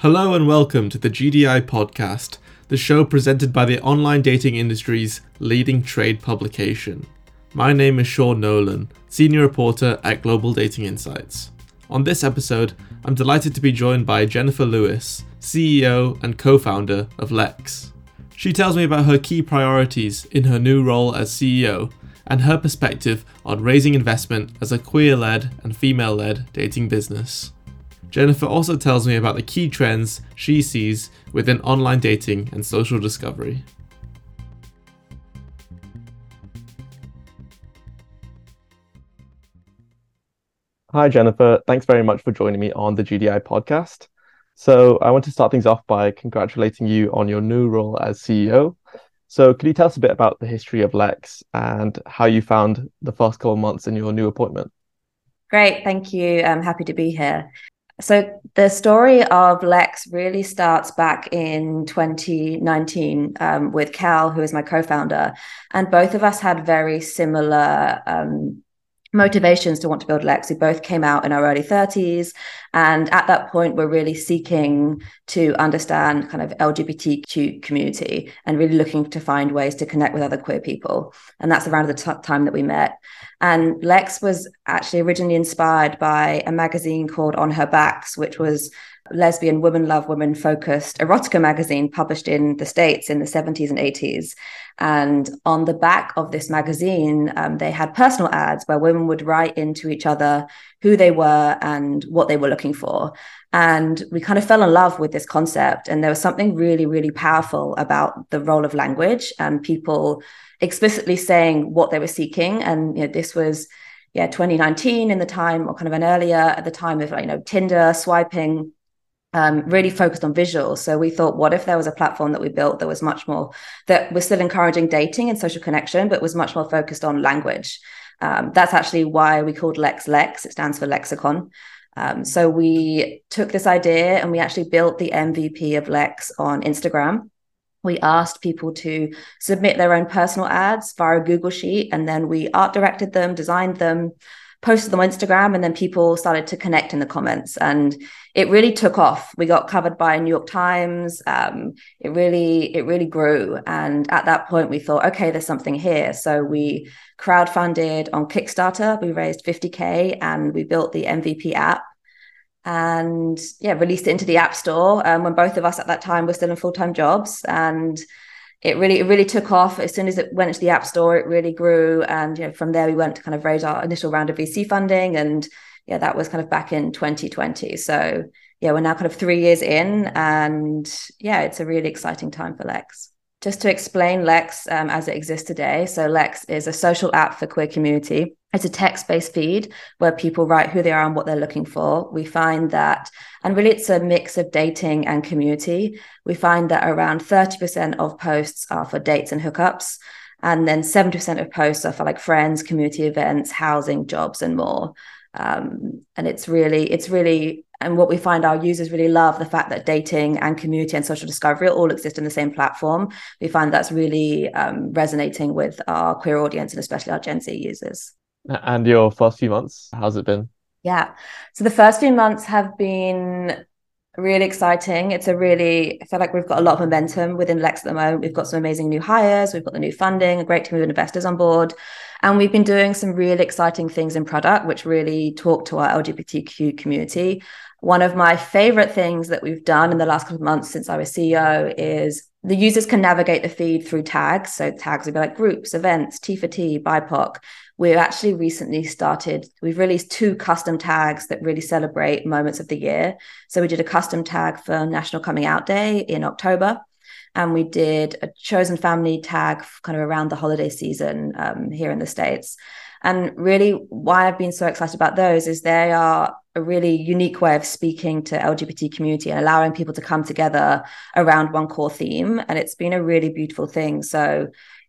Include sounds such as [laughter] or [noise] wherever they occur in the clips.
Hello and welcome to the GDI podcast, the show presented by the online dating industry's leading trade publication. My name is Sean Nolan, senior reporter at Global Dating Insights. On this episode, I'm delighted to be joined by Jennifer Lewis, CEO and co founder of Lex. She tells me about her key priorities in her new role as CEO and her perspective on raising investment as a queer led and female led dating business. Jennifer also tells me about the key trends she sees within online dating and social discovery. Hi, Jennifer. Thanks very much for joining me on the GDI podcast. So, I want to start things off by congratulating you on your new role as CEO. So, could you tell us a bit about the history of Lex and how you found the first couple of months in your new appointment? Great, thank you. I'm happy to be here. So the story of Lex really starts back in 2019 um, with Cal, who is my co-founder, and both of us had very similar um, motivations to want to build Lex. We both came out in our early 30s. And at that point, we're really seeking to understand kind of LGBTQ community and really looking to find ways to connect with other queer people. And that's around the t- time that we met. And Lex was actually originally inspired by a magazine called On Our Backs, which was lesbian women love women focused erotica magazine published in the states in the 70s and 80s and on the back of this magazine, um, they had personal ads where women would write into each other who they were and what they were looking for. And we kind of fell in love with this concept. And there was something really, really powerful about the role of language and people explicitly saying what they were seeking. And you know, this was, yeah, 2019 in the time, or kind of an earlier at the time of, you know, Tinder, swiping um, really focused on visuals. So we thought, what if there was a platform that we built that was much more that was still encouraging dating and social connection, but was much more focused on language. Um, that's actually why we called Lex Lex. It stands for lexicon. Um, so we took this idea and we actually built the MVP of Lex on Instagram. We asked people to submit their own personal ads via a Google Sheet, and then we art directed them, designed them, posted them on Instagram, and then people started to connect in the comments. And it really took off. We got covered by New York Times. Um, it really, it really grew. And at that point, we thought, okay, there's something here. So we crowdfunded on Kickstarter. We raised 50k, and we built the MVP app. And yeah, released it into the App Store um, when both of us at that time were still in full time jobs. And it really it really took off. As soon as it went into the app store it really grew. And you know from there we went to kind of raise our initial round of vc funding. And yeah that was kind of back in 2020 so yeah we're now kind of three years in. And yeah it's a really exciting time for lex. Just to explain lex um, as it exists today. So lex is a social app for queer community it's a text-based feed where people write who they are and what they're looking for. We find that, and really it's a mix of dating and community. We find that around 30% of posts are for dates and hookups. And then 70% of posts are for like friends, community events, housing, jobs, and more. Um, and it's really, it's really, and what we find our users really love the fact that dating and community and social discovery all exist in the same platform. We find that's really um, resonating with our queer audience and especially our Gen Z users. And your first few months, how's it been? Yeah. So the first few months have been really exciting. It's a really, I feel like we've got a lot of momentum within Lex at the moment. We've got some amazing new hires, we've got the new funding, a great team of investors on board. And we've been doing some really exciting things in product, which really talk to our LGBTQ community. One of my favorite things that we've done in the last couple of months since I was CEO is the users can navigate the feed through tags. So tags would be like groups, events, T for T, BIPOC. We've actually recently started, we've released two custom tags that really celebrate moments of the year. So we did a custom tag for National Coming Out Day in October. And we did a chosen family tag kind of around the holiday season um, here in the States. And really, why I've been so excited about those is they are a really unique way of speaking to LGBT community and allowing people to come together around one core theme. And it's been a really beautiful thing. So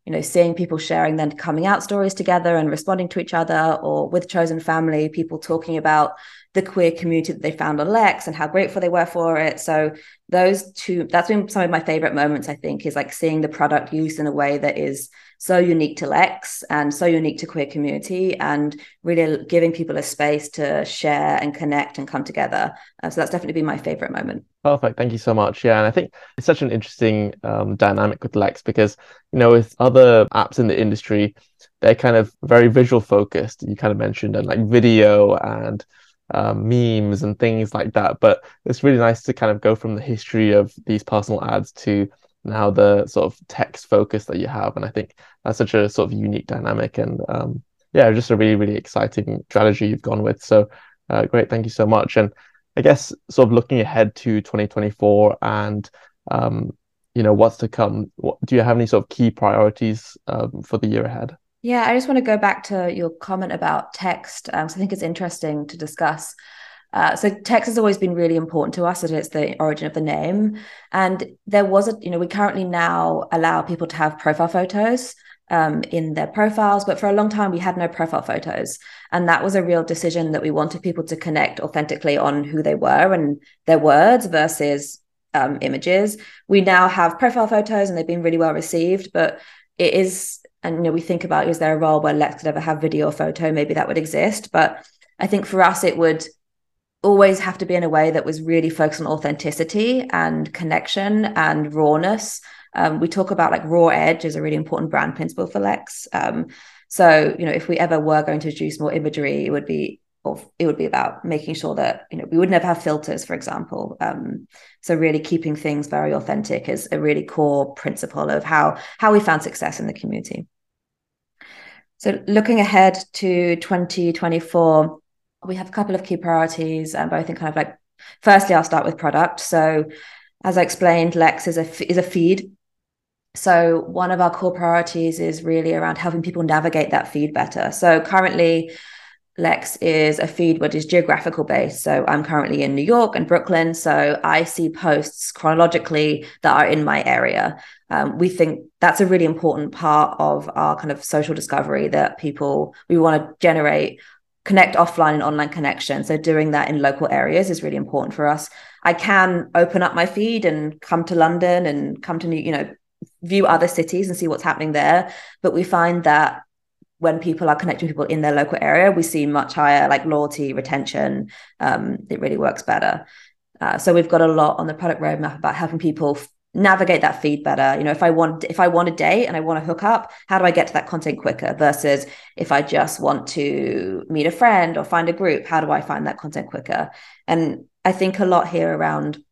you know, seeing people sharing their coming out stories together and responding to each other, or with chosen family, people talking about the queer community that they found on Lex and how grateful they were for it. So those two, that's been some of my favorite moments, I think, is like seeing the product used in a way that is so unique to Lex and so unique to queer community, and really giving people a space to share and connect and come together. Uh, so that's definitely been my favorite moment. Perfect. Thank you so much. Yeah, and I think it's such an interesting um, dynamic with Lex because you know with other apps in the industry, they're kind of very visual focused. You kind of mentioned and like video and um, memes and things like that. But it's really nice to kind of go from the history of these personal ads to now the sort of text focus that you have. And I think that's such a sort of unique dynamic and um, yeah, just a really, really exciting strategy you've gone with. So uh, great. Thank you so much. And I guess sort of looking ahead to 2024 and um, you know what's to come. What, do you have any sort of key priorities um, for the year ahead? Yeah, I just want to go back to your comment about text. Um, so I think it's interesting to discuss. Uh, so text has always been really important to us, and it's the origin of the name. And there was a, you know, we currently now allow people to have profile photos um, in their profiles, but for a long time we had no profile photos, and that was a real decision that we wanted people to connect authentically on who they were and their words versus um, images. We now have profile photos, and they've been really well received, but it is and you know we think about is there a role where lex could ever have video or photo? Maybe that would exist. But i think for us it would always have to be in a way that was really focused on authenticity and connection and rawness. Um, we talk about like raw edge is a really important brand principle for lex. Um, so you know if we ever were going to introduce more imagery it would be or it would be about making sure that you know we would never have filters for example. Um, so really keeping things very authentic is a really core principle of how how we found success in the community. So looking ahead to 2024 we have a couple of key priorities and both in kind of like firstly i'll start with product. So as i explained lex is a is a feed. So one of our core priorities is really around helping people navigate that feed better. So currently Lex is a feed which is geographical based. So I'm currently in New York and Brooklyn. So I see posts chronologically that are in my area. Um, we think that's a really important part of our kind of social discovery that people, we want to generate, connect offline and online connection. So doing that in local areas is really important for us. I can open up my feed and come to London and come to New, you know, view other cities and see what's happening there. But we find that when people are connecting people in their local area, we see much higher like loyalty, retention. Um, it really works better. Uh, so we've got a lot on the product roadmap about helping people f- navigate that feed better. You know, if I want if I want a date and I want to hook up, how do I get to that content quicker? Versus if I just want to meet a friend or find a group, how do I find that content quicker? And I think a lot here around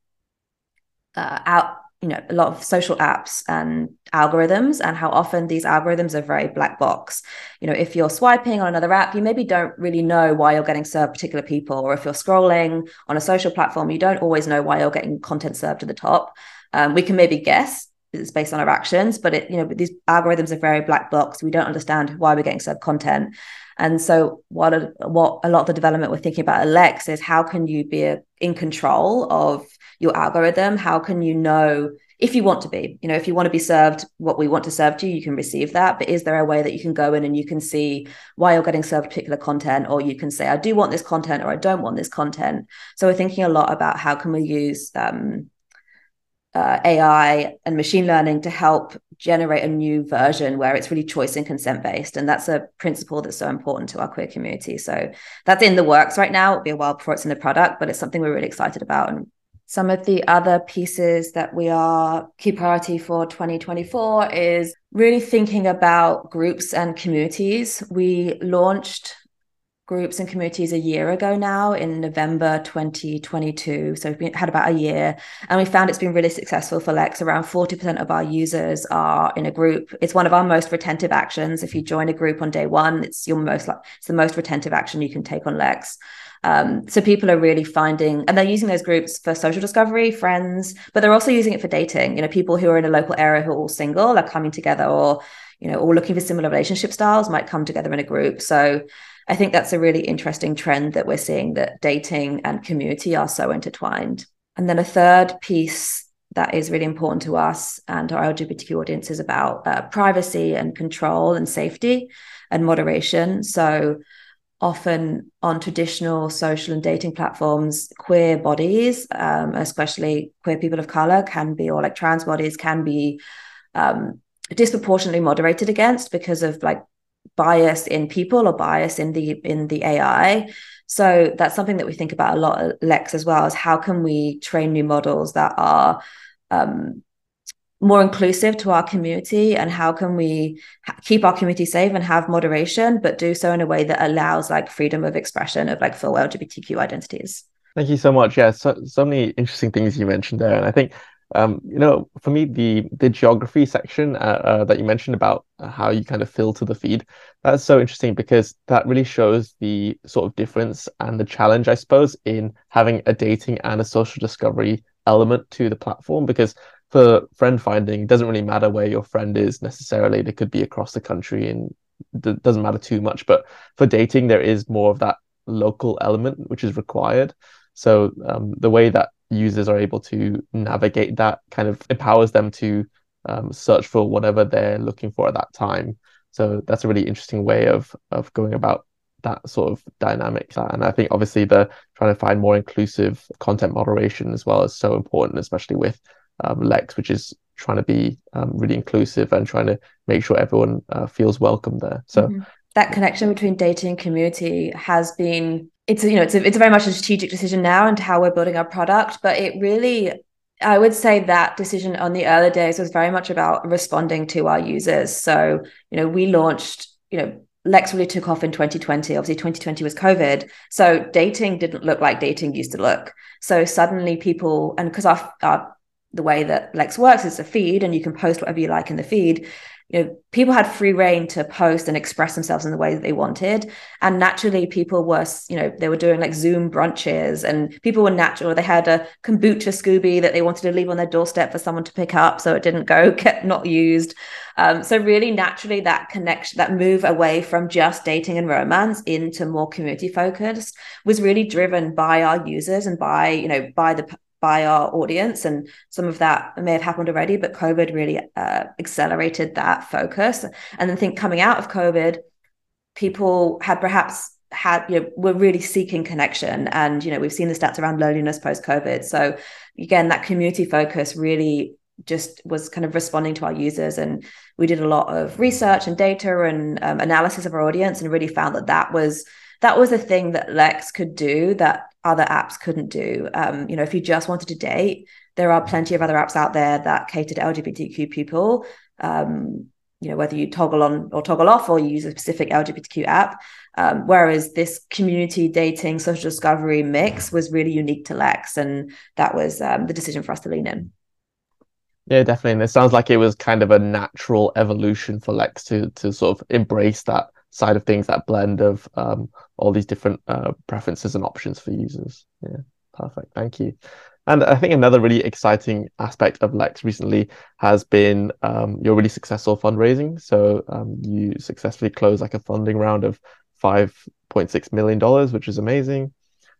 uh, out you know a lot of social apps and algorithms and how often these algorithms are very black box. You know if you're swiping on another app you maybe don't really know why you're getting served particular people or if you're scrolling on a social platform you don't always know why you're getting content served to the top. Um, we can maybe guess it's based on our actions but it you know these algorithms are very black box. We don't understand why we're getting served content and so what a, what a lot of the development we're thinking about Lex is how can you be a, in control of your algorithm? How can you know if you want to be, you know, if you want to be served what we want to serve to you, you can receive that. But is there a way that you can go in and you can see why you're getting served particular content, or you can say, I do want this content or I don't want this content. So we're thinking a lot about how can we use um, uh, AI and machine learning to help generate a new version where it's really choice and consent based. And that's a principle that's so important to our queer community. So that's in the works right now. It'll be a while before it's in the product, but it's something we're really excited about. And some of the other pieces that we are key priority for 2024 is really thinking about groups and communities. We launched groups and communities a year ago now in November 2022. So we've been, had about a year and we found it's been really successful for Lex. Around 40% of our users are in a group. It's one of our most retentive actions. If you join a group on day one, it's your most it's the most retentive action you can take on Lex. Um, so people are really finding, and they're using those groups for social discovery, friends, but they're also using it for dating. You know, people who are in a local area who are all single are coming together, or you know, all looking for similar relationship styles might come together in a group. So I think that's a really interesting trend that we're seeing that dating and community are so intertwined. And then a third piece that is really important to us and our LGBTQ audience is about uh, privacy and control and safety and moderation. So often on traditional social and dating platforms, queer bodies, um, especially queer people of color, can be, or like trans bodies, can be um, disproportionately moderated against because of like bias in people or bias in the in the AI. So that's something that we think about a lot Lex as well. Is how can we train new models that are um, more inclusive to our community and how can we keep our community safe and have moderation but do so in a way that allows like freedom of expression of like full lgbtq identities thank you so much yeah so, so many interesting things you mentioned there and i think um, you know for me the the geography section uh, uh, that you mentioned about how you kind of filter the feed that's so interesting because that really shows the sort of difference and the challenge i suppose in having a dating and a social discovery element to the platform because for friend finding, it doesn't really matter where your friend is necessarily. They could be across the country and it doesn't matter too much. But for dating, there is more of that local element which is required. So um, the way that users are able to navigate that kind of empowers them to um, search for whatever they're looking for at that time. So that's a really interesting way of of going about that sort of dynamic. And I think obviously the trying to find more inclusive content moderation as well is so important, especially with um, Lex, which is trying to be um, really inclusive and trying to make sure everyone uh, feels welcome there. So mm-hmm. that connection between data and community has been it's you know it's a, it's a very much a strategic decision now and how we're building our product, but it really I would say that decision on the early days was very much about responding to our users. So you know we launched you know Lex really took off in 2020. Obviously, 2020 was COVID. So dating didn't look like dating used to look. So suddenly people, and because our, our the way that Lex works is a feed, and you can post whatever you like in the feed. You know, people had free rein to post and express themselves in the way that they wanted, and naturally, people were, you know, they were doing like Zoom brunches, and people were natural. They had a kombucha SCOBY that they wanted to leave on their doorstep for someone to pick up, so it didn't go [laughs] get not used. Um, so really, naturally, that connection, that move away from just dating and romance into more community focused, was really driven by our users and by you know by the by our audience and some of that may have happened already but covid really uh, accelerated that focus. And then think coming out of covid people had perhaps had you know were really seeking connection and you know we've seen the stats around loneliness post covid so again that community focus really just was kind of responding to our users and we did a lot of research and data and um, analysis of our audience and really found that that was that was a thing that lex could do that other apps couldn't do. Um, you know, if you just wanted to date, there are plenty of other apps out there that cater to LGBTQ people. Um, you know, whether you toggle on or toggle off or you use a specific LGBTQ app. Um, whereas this community dating social discovery mix was really unique to Lex, and that was um, the decision for us to lean in. Yeah, definitely. And it sounds like it was kind of a natural evolution for Lex to to sort of embrace that side of things, that blend of um, all these different uh, preferences and options for users. Yeah, perfect. Thank you. And I think another really exciting aspect of Lex recently has been um, your really successful fundraising. So um, you successfully closed like a funding round of $5.6 million, which is amazing.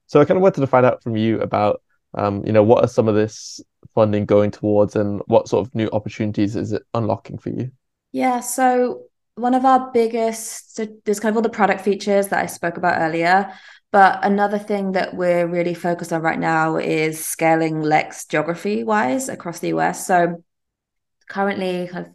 So I kind of wanted to find out from you about, um, you know, what are some of this funding going towards and what sort of new opportunities is it unlocking for you? Yeah, so one of our biggest so there's kind of all the product features that I spoke about earlier. But another thing that we're really focused on right now is scaling Lex geography wise across the US. So currently kind of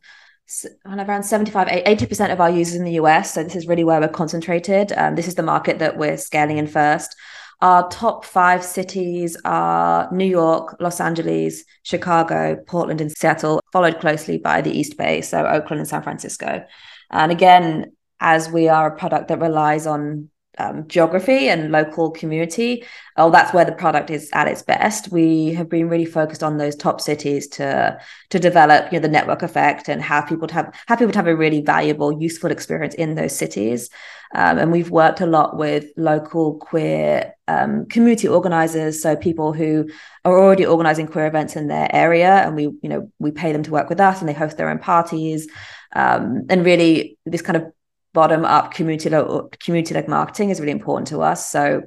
around 75 80% of our users in the US. So this is really where we're concentrated. Um, this is the market that we're scaling in first. Our top five cities are New York, Los Angeles, Chicago, Portland, and Seattle, followed closely by the East Bay, so Oakland and San Francisco. And again, as we are a product that relies on um, geography and local community, oh, that's where the product is at its best. We have been really focused on those top cities to to develop, you know, the network effect and how people to have how people to have a really valuable, useful experience in those cities. Um, and we've worked a lot with local queer um, community organizers, so people who are already organizing queer events in their area, and we, you know, we pay them to work with us, and they host their own parties. Um, and really, this kind of bottom up community community led marketing is really important to us. So,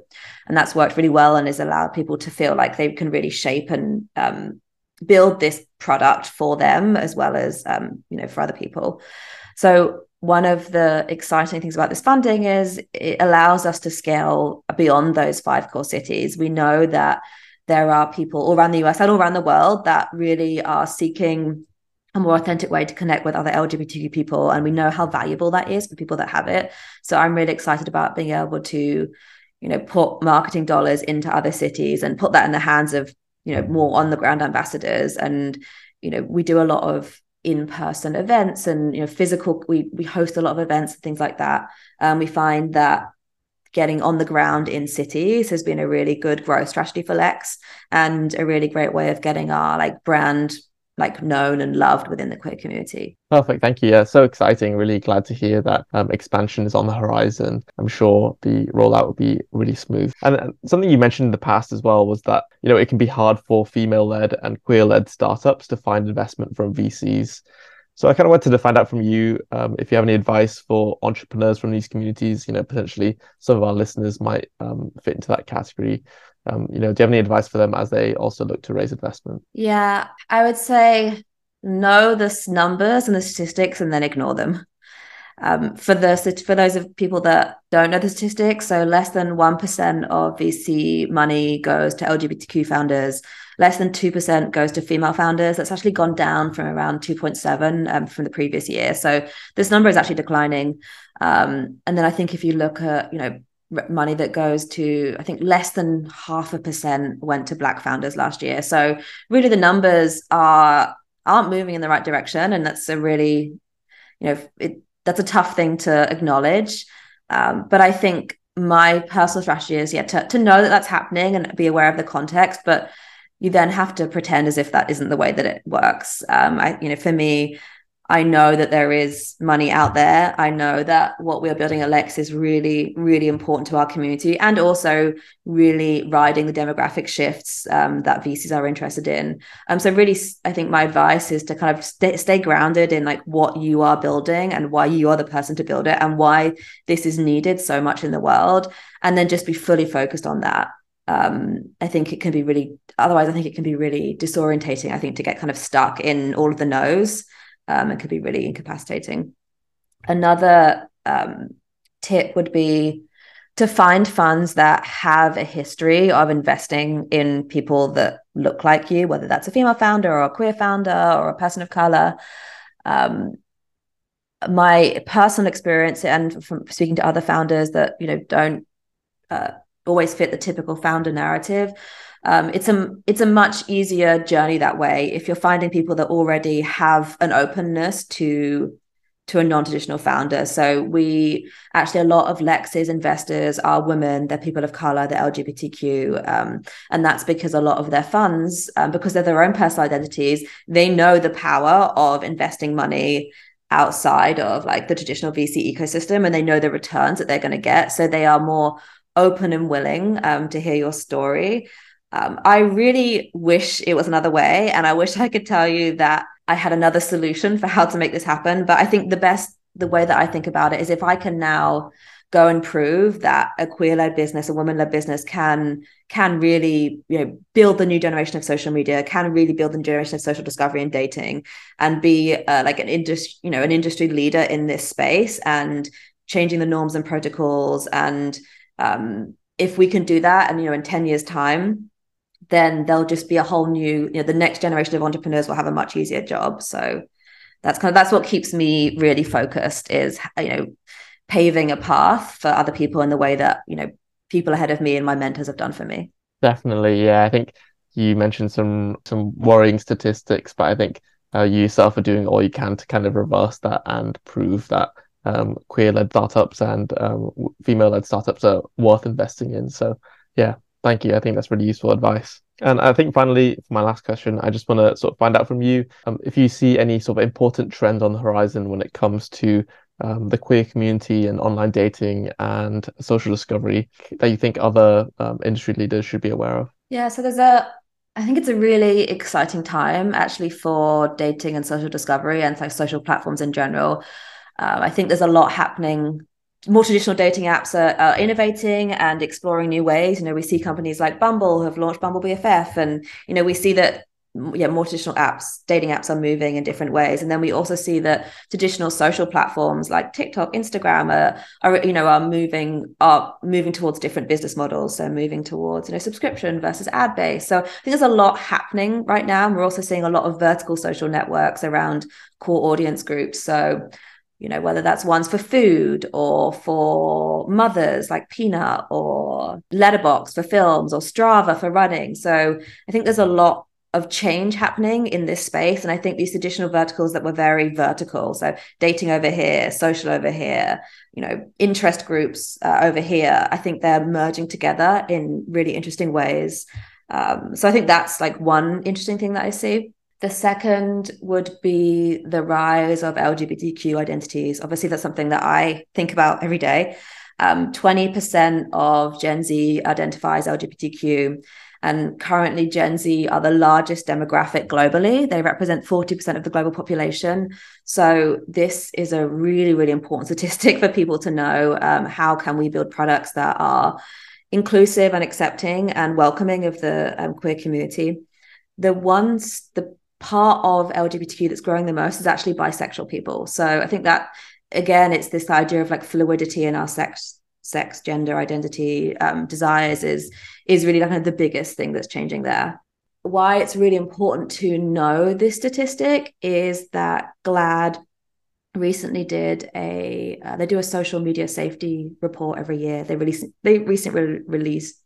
and that's worked really well and has allowed people to feel like they can really shape and um, build this product for them as well as um, you know for other people. So one of the exciting things about this funding is it allows us to scale beyond those five core cities. We know that there are people all around the US and all around the world that really are seeking a more authentic way to connect with other LGBTQ people. And we know how valuable that is for people that have it. So I'm really excited about being able to, you know, put marketing dollars into other cities and put that in the hands of, you know, more on the ground ambassadors. And, you know, we do a lot of in-person events and you know physical we we host a lot of events and things like that um, we find that getting on the ground in cities has been a really good growth strategy for lex and a really great way of getting our like brand like known and loved within the queer community. Perfect, thank you. Yeah, so exciting. Really glad to hear that um, expansion is on the horizon. I'm sure the rollout will be really smooth. And, something you mentioned in the past as well was that you know it can be hard for female-led and queer-led startups to find investment from VCs. So I kind of wanted to find out from you um, if you have any advice for entrepreneurs from these communities. You know, potentially some of our listeners might um, fit into that category um, you know, do you have any advice for them as they also look to raise investment? Yeah, I would say know the numbers and the statistics and then ignore them. Um, for the for those of people that don't know the statistics, so less than one percent of VC money goes to LGBTQ founders. Less than two percent goes to female founders. That's actually gone down from around two point seven um, from the previous year. So this number is actually declining. Um, and then I think if you look at you know money that goes to i think less than half a percent went to black founders last year. So really the numbers are aren't moving in the right direction and that's a really you know it, that's a tough thing to acknowledge. Um, but i think my personal strategy is yeah to, to know that that's happening and be aware of the context but you then have to pretend as if that isn't the way that it works. Um, i you know for me I know that there is money out there. I know that what we're building at Lex is really, really important to our community and also really riding the demographic shifts um, that VCs are interested in. Um, so really, I think my advice is to kind of stay, grounded in like what you are building and why you are the person to build it and why this is needed so much in the world. And then just be fully focused on that. Um, I think it can be really, otherwise I think it can be really disorientating, I think, to get kind of stuck in all of the no's um, it could be really incapacitating. Another um, tip would be to find funds that have a history of investing in people that look like you, whether that's a female founder or a queer founder or a person of color. Um, my personal experience and from speaking to other founders that you know don't uh, always fit the typical founder narrative um, it's a it's a much easier journey that way if you're finding people that already have an openness to to a non-traditional founder. So we actually a lot of Lex's investors are women, they're people of color, they're LGBTQ, um, and that's because a lot of their funds, um, because they're their own personal identities, they know the power of investing money outside of like the traditional VC ecosystem, and they know the returns that they're going to get. So they are more open and willing um, to hear your story. Um, I really wish it was another way. And I wish I could tell you that I had another solution for how to make this happen. But I think the best, the way that I think about it is if I can now go and prove that a queer-led business, a woman-led business can can really you know build the new generation of social media, can really build the new generation of social discovery and dating, and be uh, like an industry you know an industry leader in this space and changing the norms and protocols. And um, if we can do that, and you know in ten years' time, then there'll just be a whole new, you know, the next generation of entrepreneurs will have a much easier job. So that's kind of that's what keeps me really focused is you know paving a path for other people in the way that you know people ahead of me and my mentors have done for me. Definitely, yeah. I think you mentioned some some worrying statistics, but I think uh, you yourself are doing all you can to kind of reverse that and prove that um, queer-led startups and um, female-led startups are worth investing in. So yeah, Thank you. I think that's really useful advice. And I think finally, for my last question, I just want to sort of find out from you um, if you see any sort of important trend on the horizon when it comes to um, the queer community and online dating and social discovery that you think other um, industry leaders should be aware of. Yeah, so there's a I think it's a really exciting time actually for dating and social discovery and like social platforms in general. Uh, I think there's a lot happening more traditional dating apps are, are, innovating and exploring new ways. You know, we see companies like Bumble have launched Bumble BFF, and you know, we see that yeah more traditional apps dating apps are moving in different ways. And then we also see that traditional social platforms like tiktok instagram are, are you know are moving are moving towards different business models. So moving towards you know subscription versus ad based so i think there's a lot happening right now and we're also seeing a lot of vertical social networks around core audience groups. So you know whether that's ones for food or for mothers like peanut or Letterboxd for films or strava for running so i think there's a lot of change happening in this space. And I think these additional verticals that were very vertical, so dating over here, social over here, you know, interest groups uh, over here, I think they're merging together in really interesting ways. Um, so I think that's like one interesting thing that I see. The second would be the rise of LGBTQ identities. Obviously, that's something that I think about every day. Um, 20% of Gen Z identifies LGBTQ. And currently, Gen Z are the largest demographic globally. They represent 40% of the global population. So, this is a really, really important [laughs] statistic for people to know. Um, how can we build products that are inclusive and accepting and welcoming of the um, queer community? The ones, the part of LGBTQ that's growing the most is actually bisexual people. So, I think that again, it's this idea of like fluidity in our sex sex, gender identity, um, desires is is really kind of the biggest thing that's changing there. Why it's really important to know this statistic is that GLAAD recently did a uh, they do a social media safety report every year. They release they recently released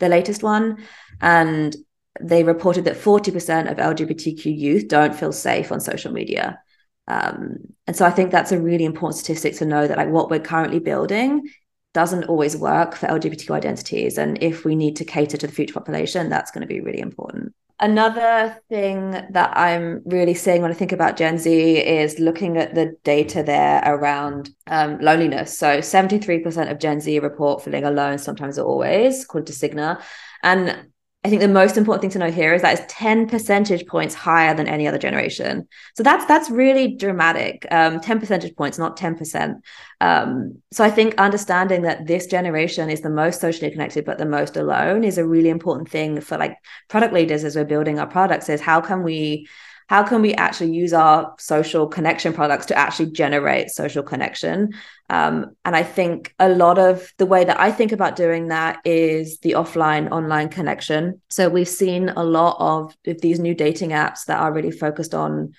the latest one, and they reported that 40% of LGBTQ youth don't feel safe on social media. Um, and so I think that's a really important statistic to know that like what we're currently building doesn't always work for LGBTQ identities. And if we need to cater to the future population, that's going to be really important. Another thing that I'm really seeing when I think about Gen Z is looking at the data there around um, loneliness. So 73% of Gen Z report feeling alone, sometimes or always, according to Cigna. And I think the most important thing to know here is that it's 10 percentage points higher than any other generation. So that's that's really dramatic. Um, 10 percentage points, not 10%. Um, so I think understanding that this generation is the most socially connected but the most alone is a really important thing for like product leaders as we're building our products is how can we how can we actually use our social connection products to actually generate social connection? Um, and i think a lot of the way that i think about doing that is the offline online connection. So we've seen a lot of, of these new dating apps that are really focused on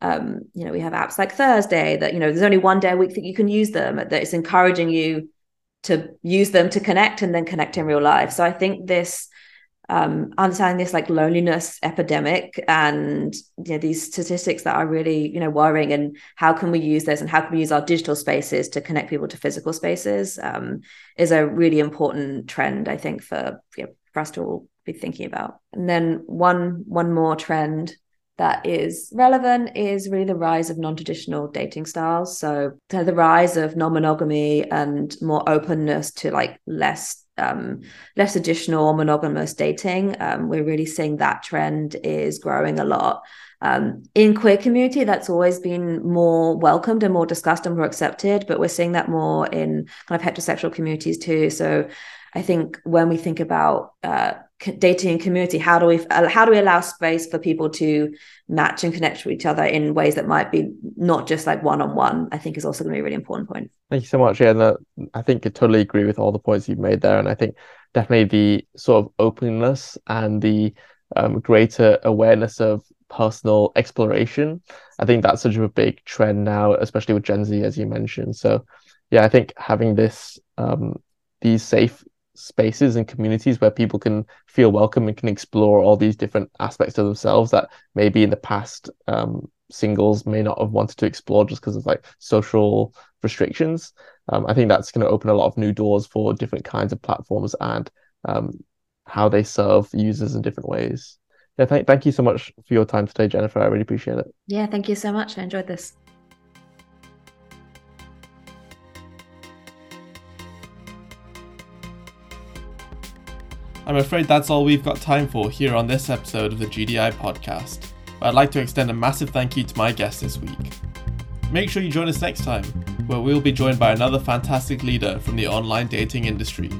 um, you know we have apps like thursday that you know there's only one day a week that you can use them that it's encouraging you to use them to connect and then connect in real life. So i think this um, understanding this like loneliness epidemic and you know, these statistics that are really you know worrying and how can we use this and how can we use our digital spaces to connect people to physical spaces um, is a really important trend i think for, you know, for us to all be thinking about. And then one one more trend that is relevant is really the rise of non-traditional dating styles. So the rise of non-monogamy and more openness to like less um, less additional monogamous dating. Um, we're really seeing that trend is growing a lot. Um, in queer community, that's always been more welcomed and more discussed and more accepted, but we're seeing that more in kind of heterosexual communities too. So I think when we think about uh, dating and community, how do we uh, how do we allow space for people to match and connect with each other in ways that might be not just like one on one? I think is also going to be a really important point. Thank you so much. Yeah, no, I think I totally agree with all the points you've made there, and I think definitely the sort of openness and the um, greater awareness of personal exploration. I think that's such a big trend now, especially with Gen Z, as you mentioned. So, yeah, I think having this um, these safe spaces and communities where people can feel welcome and can explore all these different aspects of themselves that maybe in the past um, singles may not have wanted to explore just because of like social restrictions. Um, I think that's going to open a lot of new doors for different kinds of platforms and um, how they serve users in different ways. Yeah, th- thank you so much for your time today, Jennifer. I really appreciate it. Yeah, thank you so much. I enjoyed this. I'm afraid that's all we've got time for here on this episode of the GDI podcast but I'd like to extend a massive thank you to my guest this week. Make sure you join us next time, where we'll be joined by another fantastic leader from the online dating industry.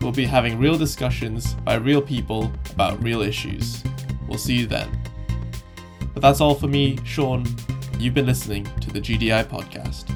We'll be having real discussions by real people about real issues. We'll see you then. But that's all for me, Sean. You've been listening to the GDI podcast.